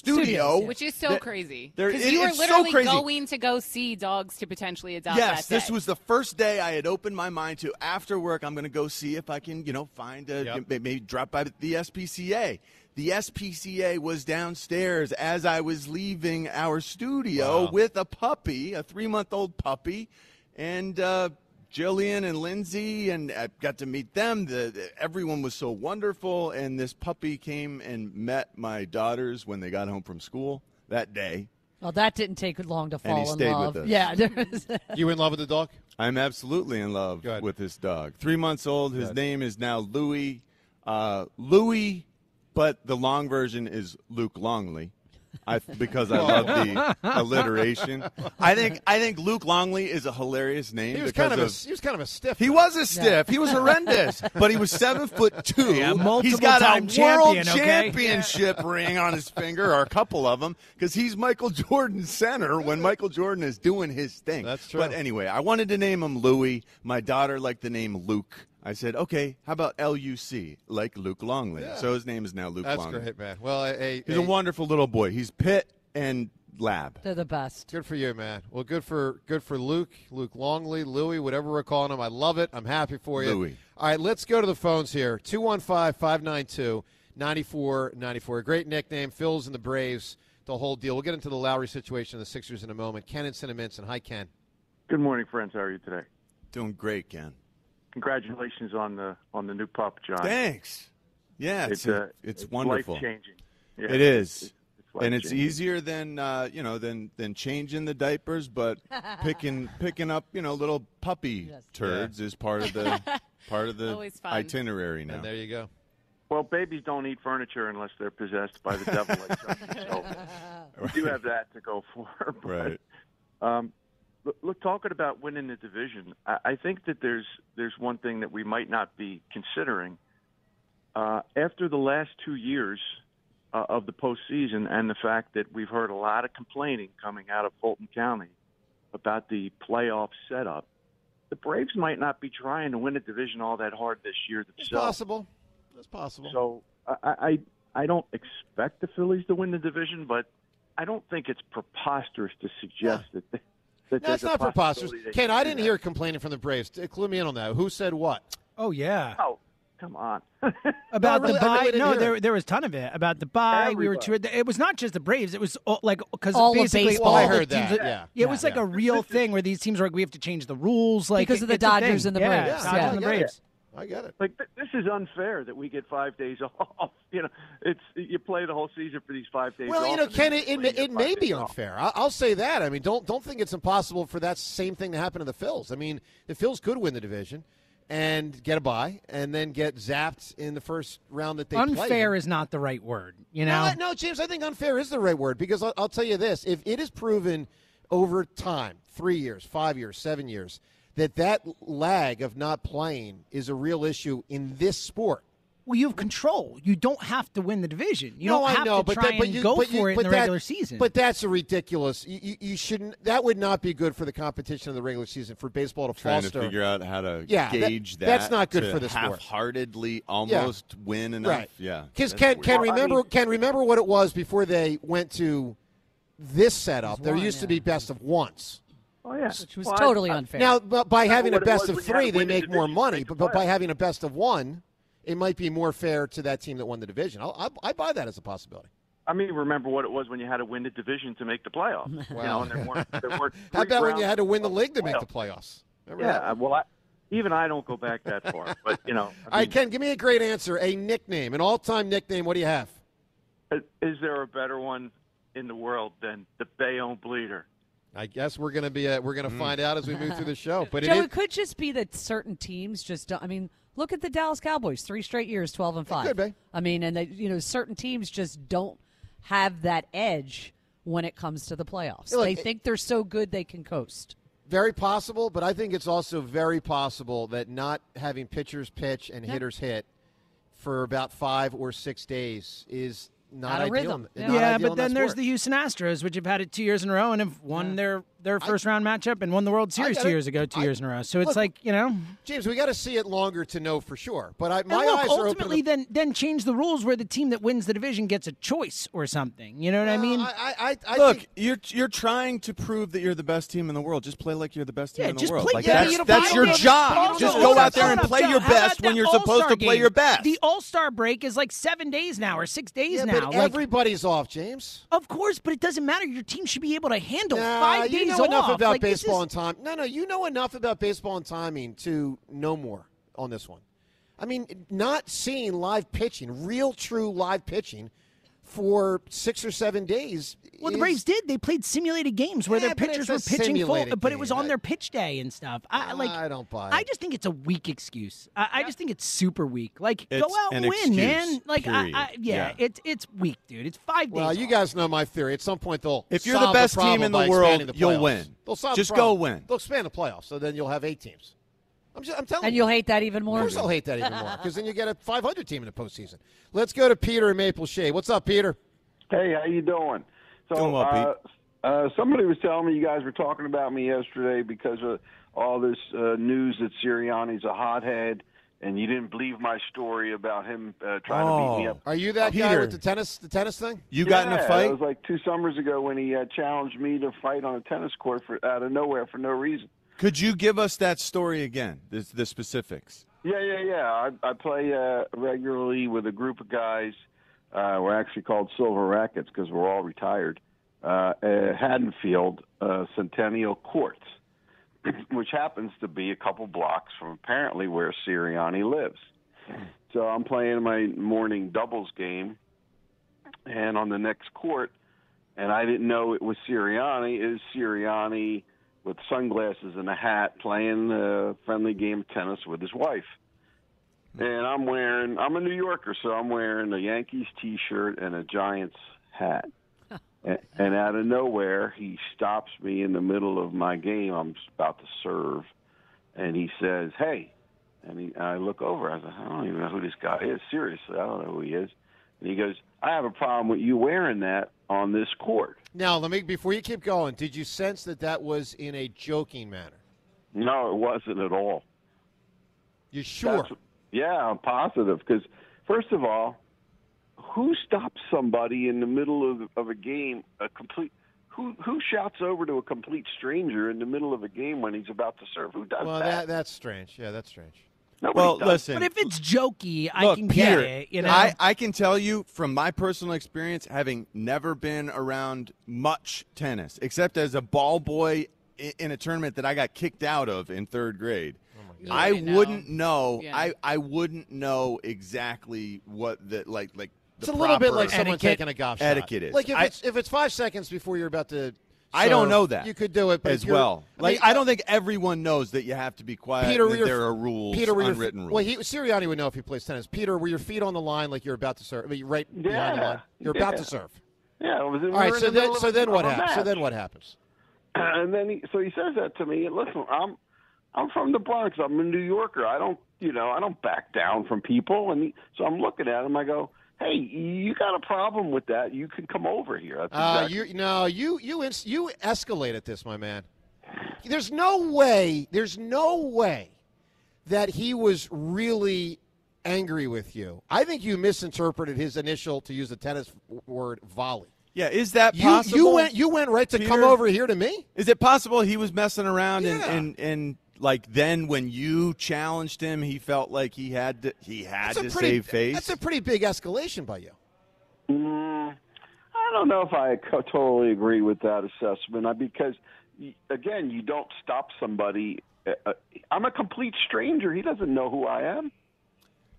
b- b- studio, Which is so that- crazy. there- it- you were it's so literally crazy. going to go see dogs to potentially adopt Yes, that this was the first day I had opened my mind to. After work, I'm going to go see if I can, you know, find a Yep. maybe drop by the SPCA. The SPCA was downstairs as I was leaving our studio Wow. with a puppy, a three month old puppy, and uh, Jillian and Lindsay, and I got to meet them. The, the- everyone was so wonderful, and this puppy came and met my daughters when they got home from school that day. Well, that didn't take long to fall he in stayed with love. us. Yeah, there was- You in love with the dog? I'm absolutely in love with this dog. Three months old. His name is now Louis. Uh, Louis, but the long version is Luke Longley. I, because I love the alliteration. I think I think Luke Longley is a hilarious name He was kind of, of a, he was kind of a stiff. he was a stiff. He was horrendous, but he was seven foot two. Yeah, He's got a multiple-time world champion, okay? championship ring on his finger, or a couple of them, because he's Michael Jordan's center when Michael Jordan is doing his thing. That's true. But anyway, I wanted to name him Louis. My daughter liked the name Luke. I said, okay, how about L U C, like Luke Longley? Yeah. So his name is now Luke That's Longley. great, man. Well, a, a, He's a wonderful little boy. He's pit and lab. they're the best. Good for you, man. Well, good for good for Luke, Luke Longley, Louie, whatever we're calling him. I love it. I'm happy for you. Louie. All right, let's go to the phones here. 215-592-9494. A great nickname. Phils and the Braves, the whole deal. We'll get into the Lowry situation, the Sixers in a moment. Ken and Cinnaminson. Hi, Ken. Good morning, friends. How are you today? Doing great, Ken. Congratulations on the on the new pup, John. Thanks. Yeah, it's, It's, uh, it's wonderful. life changing. It is. It's and it's life-changing. easier than uh, you know than than changing the diapers, but picking picking up you know little puppy Yes. turds is part of the part of the Always fun. itinerary now. And there you go. Well, babies don't eat furniture unless they're possessed by the devil. Like something. so we do have that to go for. But, Right. Um, look, look, talking about winning the division, I, I think that there's there's one thing that we might not be considering. Uh, after the last two years uh, of the postseason, and the fact that we've heard a lot of complaining coming out of Fulton County about the playoff setup, the Braves might not be trying to win a division all that hard this year It's themselves. possible. It's possible. So I, I I don't expect the Phillies to win the division, but I don't think it's preposterous to suggest that. They, that That's not preposterous. Ken, I didn't hear complaining from the Braves. Uh, clue me in on that. Who said what? Oh yeah. Oh, come on. About No, really- the buy, really no, there there was a ton of it about the buy. We were too. It was not just the Braves. It was all, like because All of basically baseball. all I heard that, that- yeah. it was like a real thing where these teams were like, we have to change the rules, like Because of the it's a thing. Dodgers and the Braves. Yeah, Braves, Dodgers yeah. and the I get. Braves. I get it. like th- this is unfair that we get five days off. You know, it's you play the whole season for these five days. Well, off you know, Ken, it, it, it, your it five may be unfair. I, I'll say that. I mean, don't don't think it's impossible for that same thing to happen to the Phils. I mean, the Phils could win the division and get a bye, and then get zapped in the first round that they play. Unfair is not the right word. You know. No, no, James, I think unfair is the right word because I'll, I'll tell you this: if it is proven over time, three years, five years, seven years, that that lag of not playing is a real issue in this sport. Well, you have control. You don't have to win the division. You no, don't have I know, to but try that, but and you, go but you, for it in the that- regular season. But that's a ridiculous. You, you, you shouldn't. That would not be good for the competition of the regular season for baseball to foster. Trying foster. to figure out how to Yeah, gauge that. that's not good to for the sport. Half-heartedly, almost win enough. Right. Yeah. Because can weird. can remember can remember what it was before they went to this setup. There one, used to be best of ones. Oh yeah, Which was Well, totally I- unfair. Now, but by Remember having a best of when you had three, they win the make more money. But, but by having a best of one, it might be more fair to that team that won the division. I'll, I, I buy that as a possibility. I mean, remember what it was when you had to win the division to make the playoffs. You know, and there weren't, there weren't How about when you had to win the league to make the playoffs. playoffs? Remember that? Yeah, well, I, even I don't go back that far. But you know, I right, mean, Ken, give me a great answer. A nickname, an all-time nickname. What do you have? is there a better one in the world than the Bayonne Bleeder? I guess we're gonna be uh, we're gonna find out as we move through the show. But Joe, it it, is, could just be that certain teams just don't. I mean, look at the Dallas Cowboys, three straight years, twelve and five. could be. I mean, and they, you know, certain teams just don't have that edge when it comes to the playoffs. Yeah, look, they it- think they're so good they can coast. very possible, but I think it's also very possible that not having pitchers pitch and hitters hit for about five or six days is not Out of ideal. rhythm. Yeah. not yeah, ideal but in that then there's the Houston Astros, which have had it two years in a row and have won their, their first round matchup and won the World Series get two years ago, two I- years in a row. So it's look, like you know, James, we got to see it longer to know for sure. But I, and my look, eyes are open. ultimately, To the, then then change the rules where the team that wins the division gets a choice or something. You know what I mean? I, I, I, I Look, think, you're you're trying to prove that you're the best team in the world. Just play like you're the best team Yeah, in the just world. play- Like yeah, that's you know, that's your the- job. Also, Just hold go out there and play Joe, your best when you're supposed to All-Star play your best. The All Star break is like seven days now or six days yeah, now. but Like, everybody's off, James. of course, but it doesn't matter. Your team should be able to handle Nah, five days know off. enough about Like, baseball is- and time. No, no, you know enough about baseball and timing to know more on this one. I mean, not seeing live pitching, real, true live pitching, for six or seven days. Well, the Braves did. They played simulated games where Yeah, their pitchers were pitching full, simulated but it was game. on their pitch day and stuff. I like. I don't buy it. I just think it's a weak excuse. I, I just think it's super weak. Like, It's go out and win, excuse, man. Like, I. I, yeah, Yeah. it's it's weak, dude. It's five days. Well, you off. guys know my theory. At some point, they'll If you're the solve best team in the world, the you'll win. They'll solve Just the go win. They'll expand the playoffs, so then you'll have eight teams. I'm, just, I'm telling And you. you'll hate that even more. Of more. course, I'll hate that even more because then you get a 500 team in the postseason. Let's go to Peter in Maple Shade. What's up, Peter? Hey, how you doing? So, Doing well, uh, uh, somebody was telling me you guys were talking about me yesterday because of all this uh, news that Sirianni's a hothead, and you didn't believe my story about him uh, trying to beat me Oh. up. Are you that guy Peter. with the tennis, the tennis thing? You got in a fight? It was like two summers ago when he uh, challenged me to fight on a tennis court for out of nowhere for no reason. Could you give us that story again? The, the specifics. Yeah, yeah, yeah. I, I play uh, regularly with a group of guys. Uh, we're actually called Silver Rackets because we're all retired. Uh, Haddonfield uh, Centennial Courts, which happens to be a couple blocks from apparently where Sirianni lives. So I'm playing my morning doubles game, and on the next court, and I didn't know it was Sirianni. Is Sirianni with sunglasses and a hat playing a friendly game of tennis with his wife? And I'm wearing, I'm a New Yorker, so I'm wearing a Yankees t shirt and a Giants hat. and, and out of nowhere, he stops me in the middle of my game. I'm about to serve. And he says, Hey. And he, I look over. I said, I don't even know who this guy is. Seriously, I don't know who he is. And he goes, I have a problem with you wearing that on this court. Now, let me before you keep going. Did you sense that that was in a joking manner? No, it wasn't at all. You sure? That's- yeah, I'm positive. Because first of all, who stops somebody in the middle of of a game? A complete who who shouts over to a complete stranger in the middle of a game when he's about to serve? Who does well, that? that that's strange. Yeah, that's strange. Nobody Well, does. listen. But if it's jokey, I can Peter, get it. You know, I, I can tell you from my personal experience, having never been around much tennis, except as a ball boy i- in a tournament that I got kicked out of in third grade. Oh you I wouldn't know. wouldn't know. Yeah. I, I wouldn't know exactly what the like like. It's a little bit like someone etiquette- taking a golf shot. etiquette is. Like if I- it's if it's five seconds before you're about to. I don't know that you could do it, but as if you're- well. I like mean, I don't think everyone knows that you have to be quiet. Peter, and that there are rules, Peter, were your, unwritten rules. Well, he, Sirianni would know if he plays tennis. Peter, were your feet on the line like you're about to serve? I mean, right behind the line. You're about to serve. yeah, it was, All right. So the then, so then what happens? So then what happens? and then he, so he says that to me. And listen, I'm I'm from the Bronx. I'm a New Yorker. I don't, you know, I don't back down from people. And he, so I'm looking at him. I go, "Hey, you got a problem with that? You can come over here." That's Uh, exactly- you no, you you ins- you escalated this, my man. There's no way. There's no way that he was really angry with you. I think you misinterpreted his initial, to use the tennis word, volley. Yeah, is that possible? you went you went right to come over here to me. Is it possible he was messing around and, and and like then when you challenged him, he felt like he had to he had to pretty, save face? That's a pretty big escalation by you. Mm, I don't know if I co- totally agree with that assessment uh, because, again, you don't stop somebody. Uh, uh, I'm a complete stranger. He doesn't know who I am.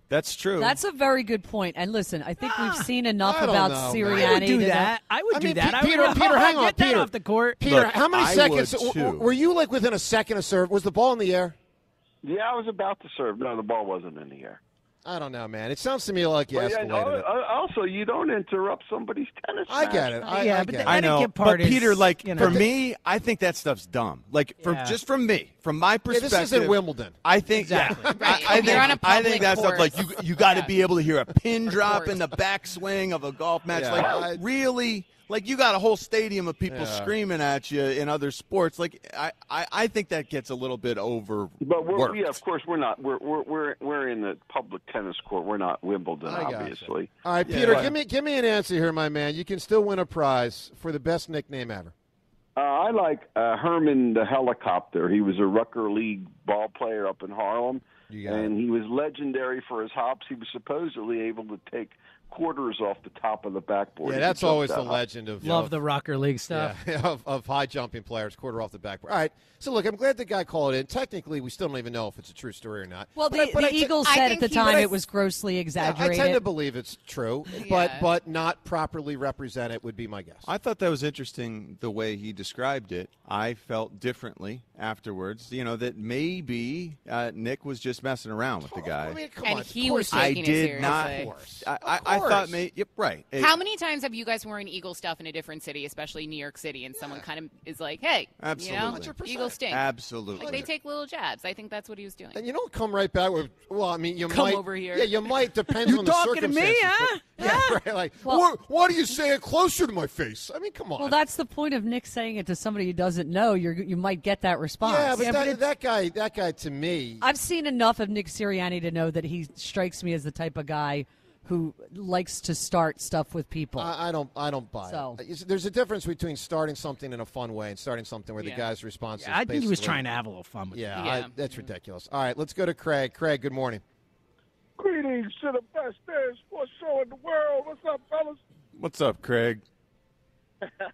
That's true. That's a very good point. And listen, I think we've ah, seen enough about know. Sirianni. I would do that. I would I do mean, that. Pe- I would Peter, Peter, hang on, get that Peter. off the court. Peter, Look, how many I seconds w- were you like within a second of serve? Was the ball in the air? Yeah, I was about to serve. No, the ball wasn't in the air. I don't know, man. It sounds to me like you Well, yeah, escalated it. al- al- also, you don't interrupt somebody's tennis. I get it. I, Yeah, I but get the it. I know, etiquette part but Peter, like you know- for me, I think that stuff's dumb. Like from Yeah. just from me, from my Yeah, perspective. this isn't Wimbledon. I think Exactly. yeah, Right. I, I You're think on a I think public that stuff like you you got to Yeah. be able to hear a pin drop in the backswing of a golf match. Yeah. Like really, like you got a whole stadium of people Yeah. screaming at you in other sports. Like I, I, I think that gets a little bit over. But we're, yeah, of course, we're not. We're we're we're we're in the public tennis court. We're not Wimbledon, I gotcha. obviously. All right, Yeah. Peter, Right. give me give me an answer here, my man. You can still win a prize for the best nickname ever. Uh, I like uh, Herman the helicopter. He was a Rucker League ball player up in Harlem, You got and he was legendary for his hops. He was supposedly able to take quarters off the top of the backboard. Yeah, that's always the legend of Love of- the Rucker League stuff. Yeah, of, of high jumping players, quarter off the backboard. All right. So look, I'm glad the guy called in. Technically, we still don't even know if it's a true story or not. Well, But the, I- the I Eagles I said at the time was- it was grossly Yeah, I tend to believe it's true, but but not properly represented would be my guess. I thought that was interesting the way he described it. I felt differently afterwards. You know that maybe uh, Nick was just messing around with the guy. I mean, come And on. he was course I it did not. Of course. I, I, I thought course. maybe. Yep, right. It- How many times have you guys worn Eagle stuff in a different city, especially New York City, and someone kind of is like, "Hey, Absolutely. you know, 100%. Stink." Absolutely. Like they take little jabs. I think that's what he was doing. And you don't come right back with. Well, I mean, you Come might over here. Yeah, you might. Depends You on the talking to me, circumstances. huh? but- Yeah, right. Like, Well- why, why do you say it closer to my face? I mean, come on. well, that's the point of Nick saying it to somebody who doesn't know. You're, you might get that response. yeah, but, Yeah, that, but that guy, that guy, to me, I've seen enough of Nick Sirianni to know that he strikes me as the type of guy who likes to start stuff with people. I, I don't, I don't buy So- uh, it. It's- There's a difference between starting something in a fun way and starting something where Yeah. the guy's response is. Yeah, I think he was trying to have a little fun with Yeah. Yeah. I, that's ridiculous. All right, let's go to Craig. Craig, good morning. Greetings to the best dance sports show in the world. What's up, fellas? What's up, Craig?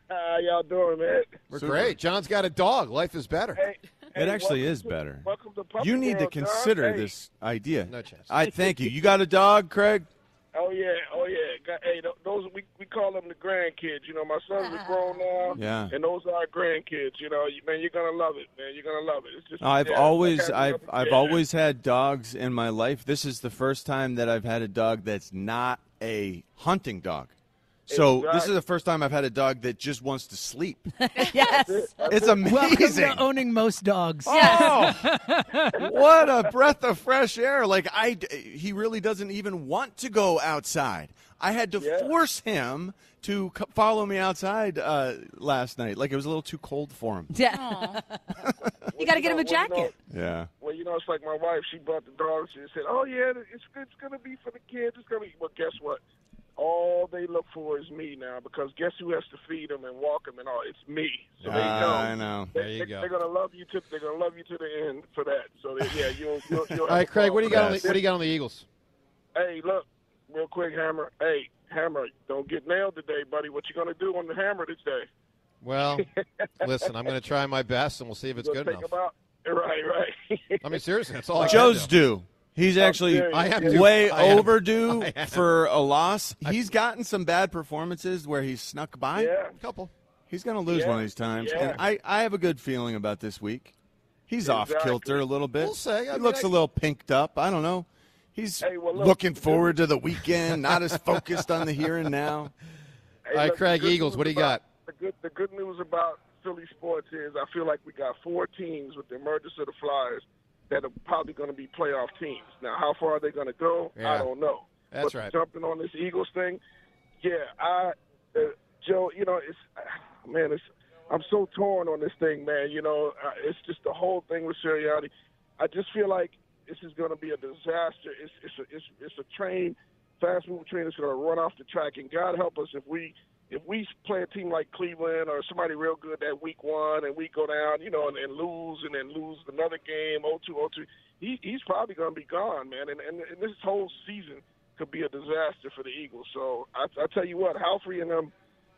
How y'all doing, man? We're Super. great. John's got a dog. Life is better. Hey, It hey, actually is to- better. Welcome to Puppy You need to World, John. consider Hey. this idea. No chance. I thank you. You got a dog, Craig? Oh yeah, oh yeah. Hey, those we we call them the grandkids. You know, my sons are grown now. Yeah. And those are our grandkids. You know, man, you're gonna love it, man. You're gonna love it. It's just. I've yeah, always like I've having I've a- always had dogs in my life. This is the first time that I've had a dog that's not a hunting dog. So this is the first time I've had a dog that just wants to sleep. yes. It's Welcome amazing. to owning most dogs. Oh, what a breath of fresh air! Like I, he really doesn't even want to go outside. I had to Yeah. force him to c- follow me outside uh, last night. Like it was a little too cold for him. Yeah. you got to get him a Well, you know- jacket. Yeah. Well, you know, it's like my wife. She bought the dog. She said, "Oh yeah, it's it's gonna be for the kids. It's gonna be." Well, guess what? All they look for is me now because guess who has to feed them and walk them and all? It's me. So they know. I know. They, There you they, go. They're gonna love you to. They're gonna love you to the end for that. So they, yeah, you'll. you'll, you'll All right, Craig, what do you got? On the, what do you got on the Eagles? Hey, look, real quick, Hammer. Hey, Hammer, don't get nailed today, buddy. What you gonna do on the Hammer this day? Well, listen, I'm going to try my best, and we'll see if it's You good gonna take enough. them out? Right, right. I mean, seriously, that's all I Joe's can do. Due. He's oh, actually. I am due. way I am. overdue I am. for a loss. He's gotten some bad performances where he's snuck by. yeah. couple. He's going to lose Yeah, one of these times. yeah. And I, I have a good feeling about this week. He's off kilter a little bit. We'll say. I he mean, looks I- a little pinked up. I don't know. He's Hey, well, look- looking forward to the weekend, not as focused on the here and now. Hey, All right, look, Craig, Eagles, what do you about- got? The good, the good news about Philly sports is I feel like we got four teams with the emergence of the Flyers that are probably going to be playoff teams. Now, how far are they going to go? Yeah. I don't know. That's but right. Jumping on this Eagles thing, yeah, I, uh, Joe, you know, it's man, it's I'm so torn on this thing, man. You know, uh, it's just the whole thing with Sirianni. I just feel like this is going to be a disaster. It's it's a, it's it's a train, fast moving train that's going to run off the track. And God help us if we if we play a team like Cleveland or somebody real good that week one and we go down, you know, and, and lose and then lose another game, 0-2, 0-2, he, he's probably going to be gone, man. And, and, and this whole season could be a disaster for the Eagles. So I, I tell you what, Halfrey and them,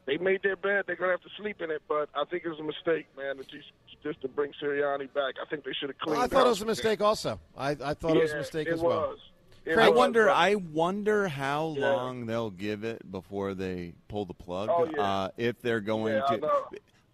they made their bed. They're going to have to sleep in it. But I think it was a mistake, man, to just, just to bring Sirianni back. I think they should have cleaned. I thought it was a mistake also. I, I thought it was a Yeah, mistake as well. Was. It I was, wonder. but- I wonder how Yeah. long they'll give it before they pull the plug. Oh, yeah. uh, if they're going Yeah, to, know.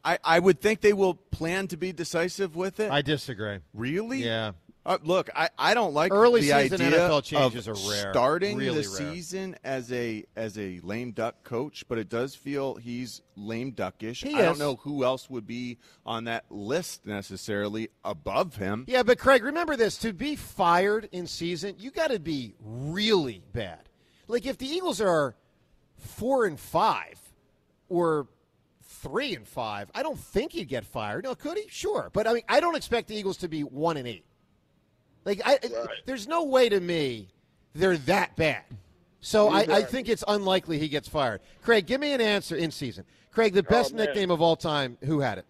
I, I would think they will plan to be decisive with it. I disagree. really? Yeah. Uh, look, I, I don't like Early the season idea NFL changes of are rare. starting Really the rare. season as a as a lame duck coach, but it does feel he's lame duckish. He I don't know who else would be on that list necessarily above him. Yeah, but Craig, remember this: to be fired in season, you got to be really bad. Like if the Eagles are four and five, or three and five, I don't think he'd get fired. No, could he? Sure, but I mean, I don't expect the Eagles to be one and eight. Like, I, there's no way to me they're that bad. So I, I think it's unlikely he gets fired. Craig, give me an answer in season. Craig, the best Oh, nickname of all time. Who had it?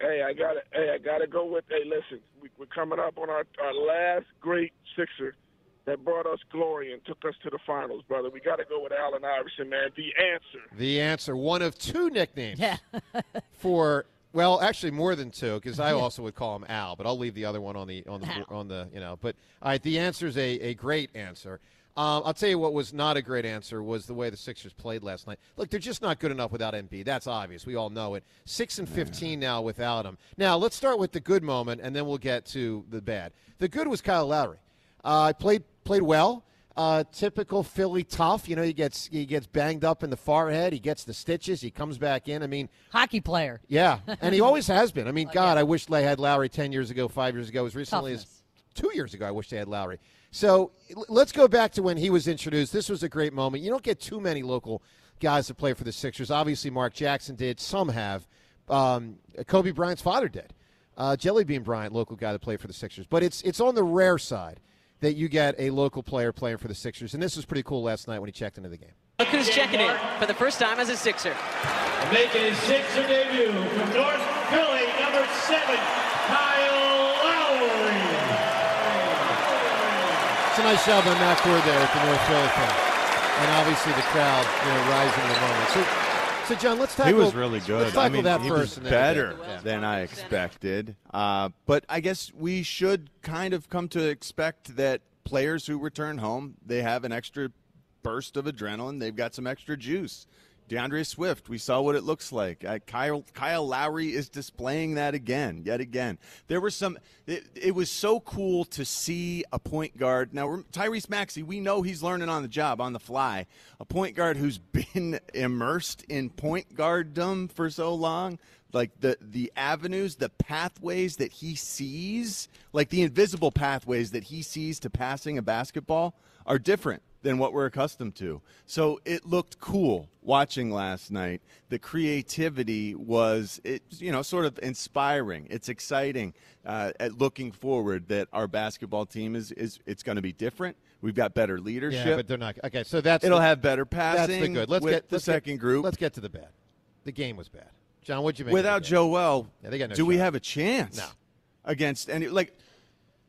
Hey, I got to Hey, I got to go with. Hey, listen, we, we're coming up on our, our last great Sixer that brought us glory and took us to the finals, brother. We got to go with Allen Iverson, man. The answer. The answer, one of two nicknames Yeah. for well, actually more than two because I also would call him Al, but I'll leave the other one on the on the on the you know. But all right, the answer is a, a great answer. Um, I'll tell you what was not a great answer was the way the Sixers played last night. Look, they're just not good enough without Embiid. That's obvious. We all know it. Six and fifteen now without him. Now let's start with the good moment, and then we'll get to the bad. The good was Kyle Lowry. Uh, played played well. Uh, typical Philly tough. You know, he gets he gets banged up in the forehead. He gets the stitches. He comes back in. I mean, Hockey player. yeah, and he always has been. I mean, God, I wish they had Lowry ten years ago, five years ago, as recently as two years ago. I wish they had Lowry. So let's go back to when he was introduced. This was a great moment. You don't get too many local guys to play for the Sixers. Obviously, Mark Jackson did. Some have. Um, Kobe Bryant's father did. Uh, Jelly Bean Bryant, local guy that played for the Sixers. But it's it's on the rare side that you get a local player playing for the Sixers, and this was pretty cool last night when he checked into the game. Look who's checking in for the first time as a Sixer. Making his Sixer debut from North Philly, number seven, Kyle Lowry. It's a nice job on Matt Cord there at the North Philly fan. And obviously the crowd, you know, rising in the moment. So, so John, let's tackle. he was really good. Let's tackle I mean, that he first. was better Yeah. than I expected. Uh, but I guess we should kind of come to expect that players who return home they have an extra burst of adrenaline. They've got some extra juice. DeAndre Swift, we saw what it looks like. Uh, Kyle Kyle Lowry is displaying that again, yet again. There were some. It, it was so cool to see a point guard. Now Tyrese Maxey, we know he's learning on the job, on the fly. A point guard who's been immersed in point guarddom for so long. Like the the avenues, the pathways that he sees, like the invisible pathways that he sees to passing a basketball, are different than what we're accustomed to. So it looked cool watching last night. The creativity was, it, you know, sort of inspiring. It's exciting uh, at looking forward that our basketball team is is it's going to be different. We've got better leadership. Yeah, but they're not. Okay, so that's it'll the- have better passing. That's the good. Let's with get the let's get- second group. Let's get to the bad. The game was bad. John, what'd you make? Without? Joel, Yeah, no do we have a chance? No. Against any like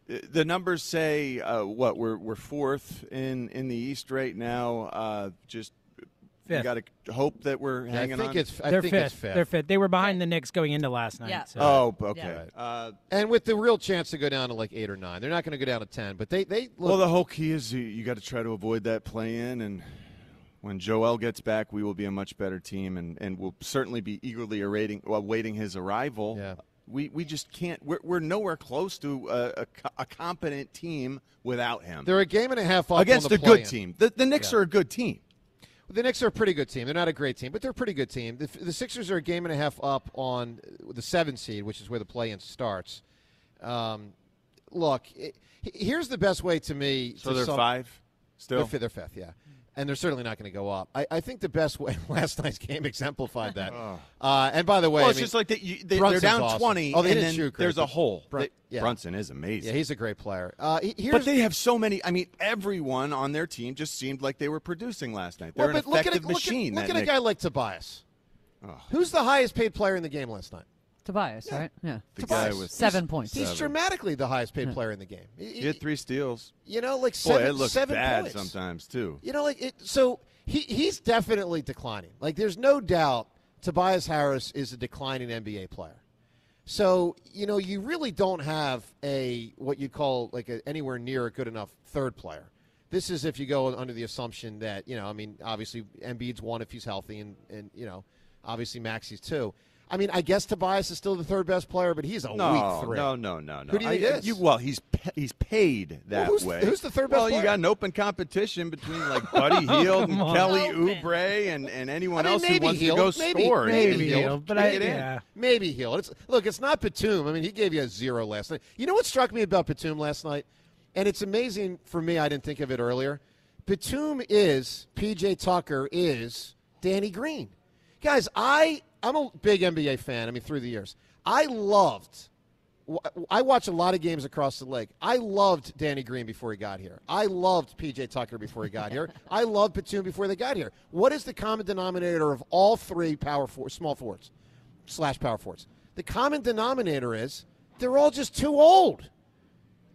the numbers say uh, what we're we're fourth in in the East right now. Uh, just we Fifth. got to hope that we're Yeah, I hanging think on. it's- I They're think fifth. it's fifth. They're fifth. They were behind the Knicks going into last night. Yeah. so- oh, okay. Yeah. Uh, And with the real chance to go down to like eight or nine, they're not going to go down to ten. But they they look, well, the whole key is you, you got to try to avoid that play in, and when Joel gets back, we will be a much better team, and and we'll certainly be eagerly awaiting awaiting his arrival. Yeah. We, we just can't. We're, we're nowhere close to a, a, a competent team without him. they're a game and a half off against on the a good team. The, the Knicks Yeah. are a good team. The Knicks are a pretty good team. They're not a great team, but they're a pretty good team. The, the Sixers are a game and a half up on the seven seed, which is where the play-in starts. Um, look, it, here's the best way to me. So to they're sum- five still? They're, they're fifth, yeah. And they're certainly not going to go up. I, I think the best way last night's game exemplified that. Uh, and by the way, well, I it's mean, just like they, you, they, they're down awesome. 20, Oh, they and didn't shoot there's a hole. Brun- They- yeah. Brunson is amazing. Yeah, he's a great player. Uh, here's, but they have so many. I mean, everyone on their team just seemed like they were producing last night. They're Well, an but look at, effective a, look at- machine. Look at, a guy like Tobias. Who's the highest paid player in the game last night? Tobias, right? Yeah. The guy was seven points. He's dramatically the highest paid player in the game. He- He had three steals. You know, like Boy, seven, it looks seven bad points. sometimes too. You know, like it. So he he's definitely declining. Like there's no doubt Tobias Harris is a declining NBA player. So you know, you really don't have a what you'd call like a, anywhere near a good enough third player. This is if you go under the assumption that you know, I mean, obviously Embiid's one if he's healthy, and and you know, obviously Maxey's two. I mean, I guess Tobias is still the third best player, but he's a No, weak three. no, no, no, no. Who do you think I- it is? You, well, he's he's paid that who's- way. who's the third best Well, you got an open competition between like Buddy Hield and on. Kelly Oubre and, and anyone I mean, else who maybe wants Hield, to go maybe, score. Maybe, Hield, Hield, but I- Get in. yeah. maybe Hield. It's look, it's not Batum. I mean, he gave you a zero last night. You know what struck me about Batum last night, and it's amazing for me. I didn't think of it earlier. Batum is PJ Tucker is Danny Green. Guys, I I'm a big NBA fan. I mean, through the years, I loved. I watch a lot of games across the lake. I loved Danny Green before he got here. I loved PJ Tucker before he got here. I loved Batum before they got here. What is the common denominator of all three power four, small forwards slash power forwards? The common denominator is they're all just too old.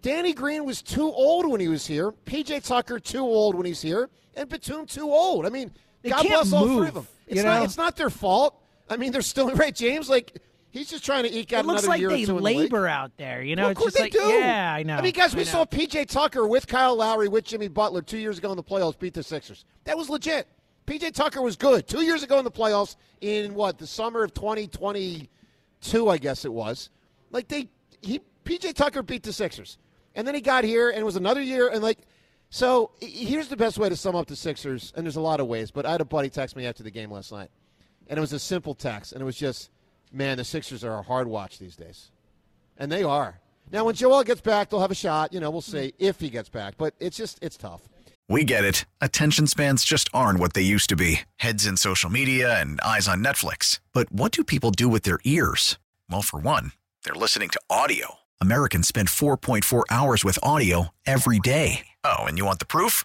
Danny Green was too old when he was here. PJ Tucker too old when he's here, and Batum too old. I mean, They God bless all three of them. you It's not. know? It's not their fault. I mean, they're still right. James, like he's just trying to eke out It looks another like year they or two in the labor out there. You know, Well, of it's course just they like do. yeah, I know. I mean, guys, we saw PJ Tucker with Kyle Lowry with Jimmy Butler two years ago in the playoffs beat the Sixers. That was legit. PJ Tucker was good two years ago in the playoffs in what the summer of 2022, I guess it was. Like they, he PJ Tucker beat the Sixers, and then he got here and it was another year and like. So here's the best way to sum up the Sixers, and there's a lot of ways. But I had a buddy text me after the game last night, and it was a simple text, and it was just, "Man, the Sixers are a hard watch these days." And they are. Now, when Joel gets back, they'll have a shot. You know, we'll see if he gets back. But it's just, it's tough. We get it. Attention spans just aren't what they used to be heads in social media and eyes on Netflix. But what do people do with their ears? Well, for one, they're listening to audio. Americans spend 4.4 hours with audio every day. Oh, and you want the proof?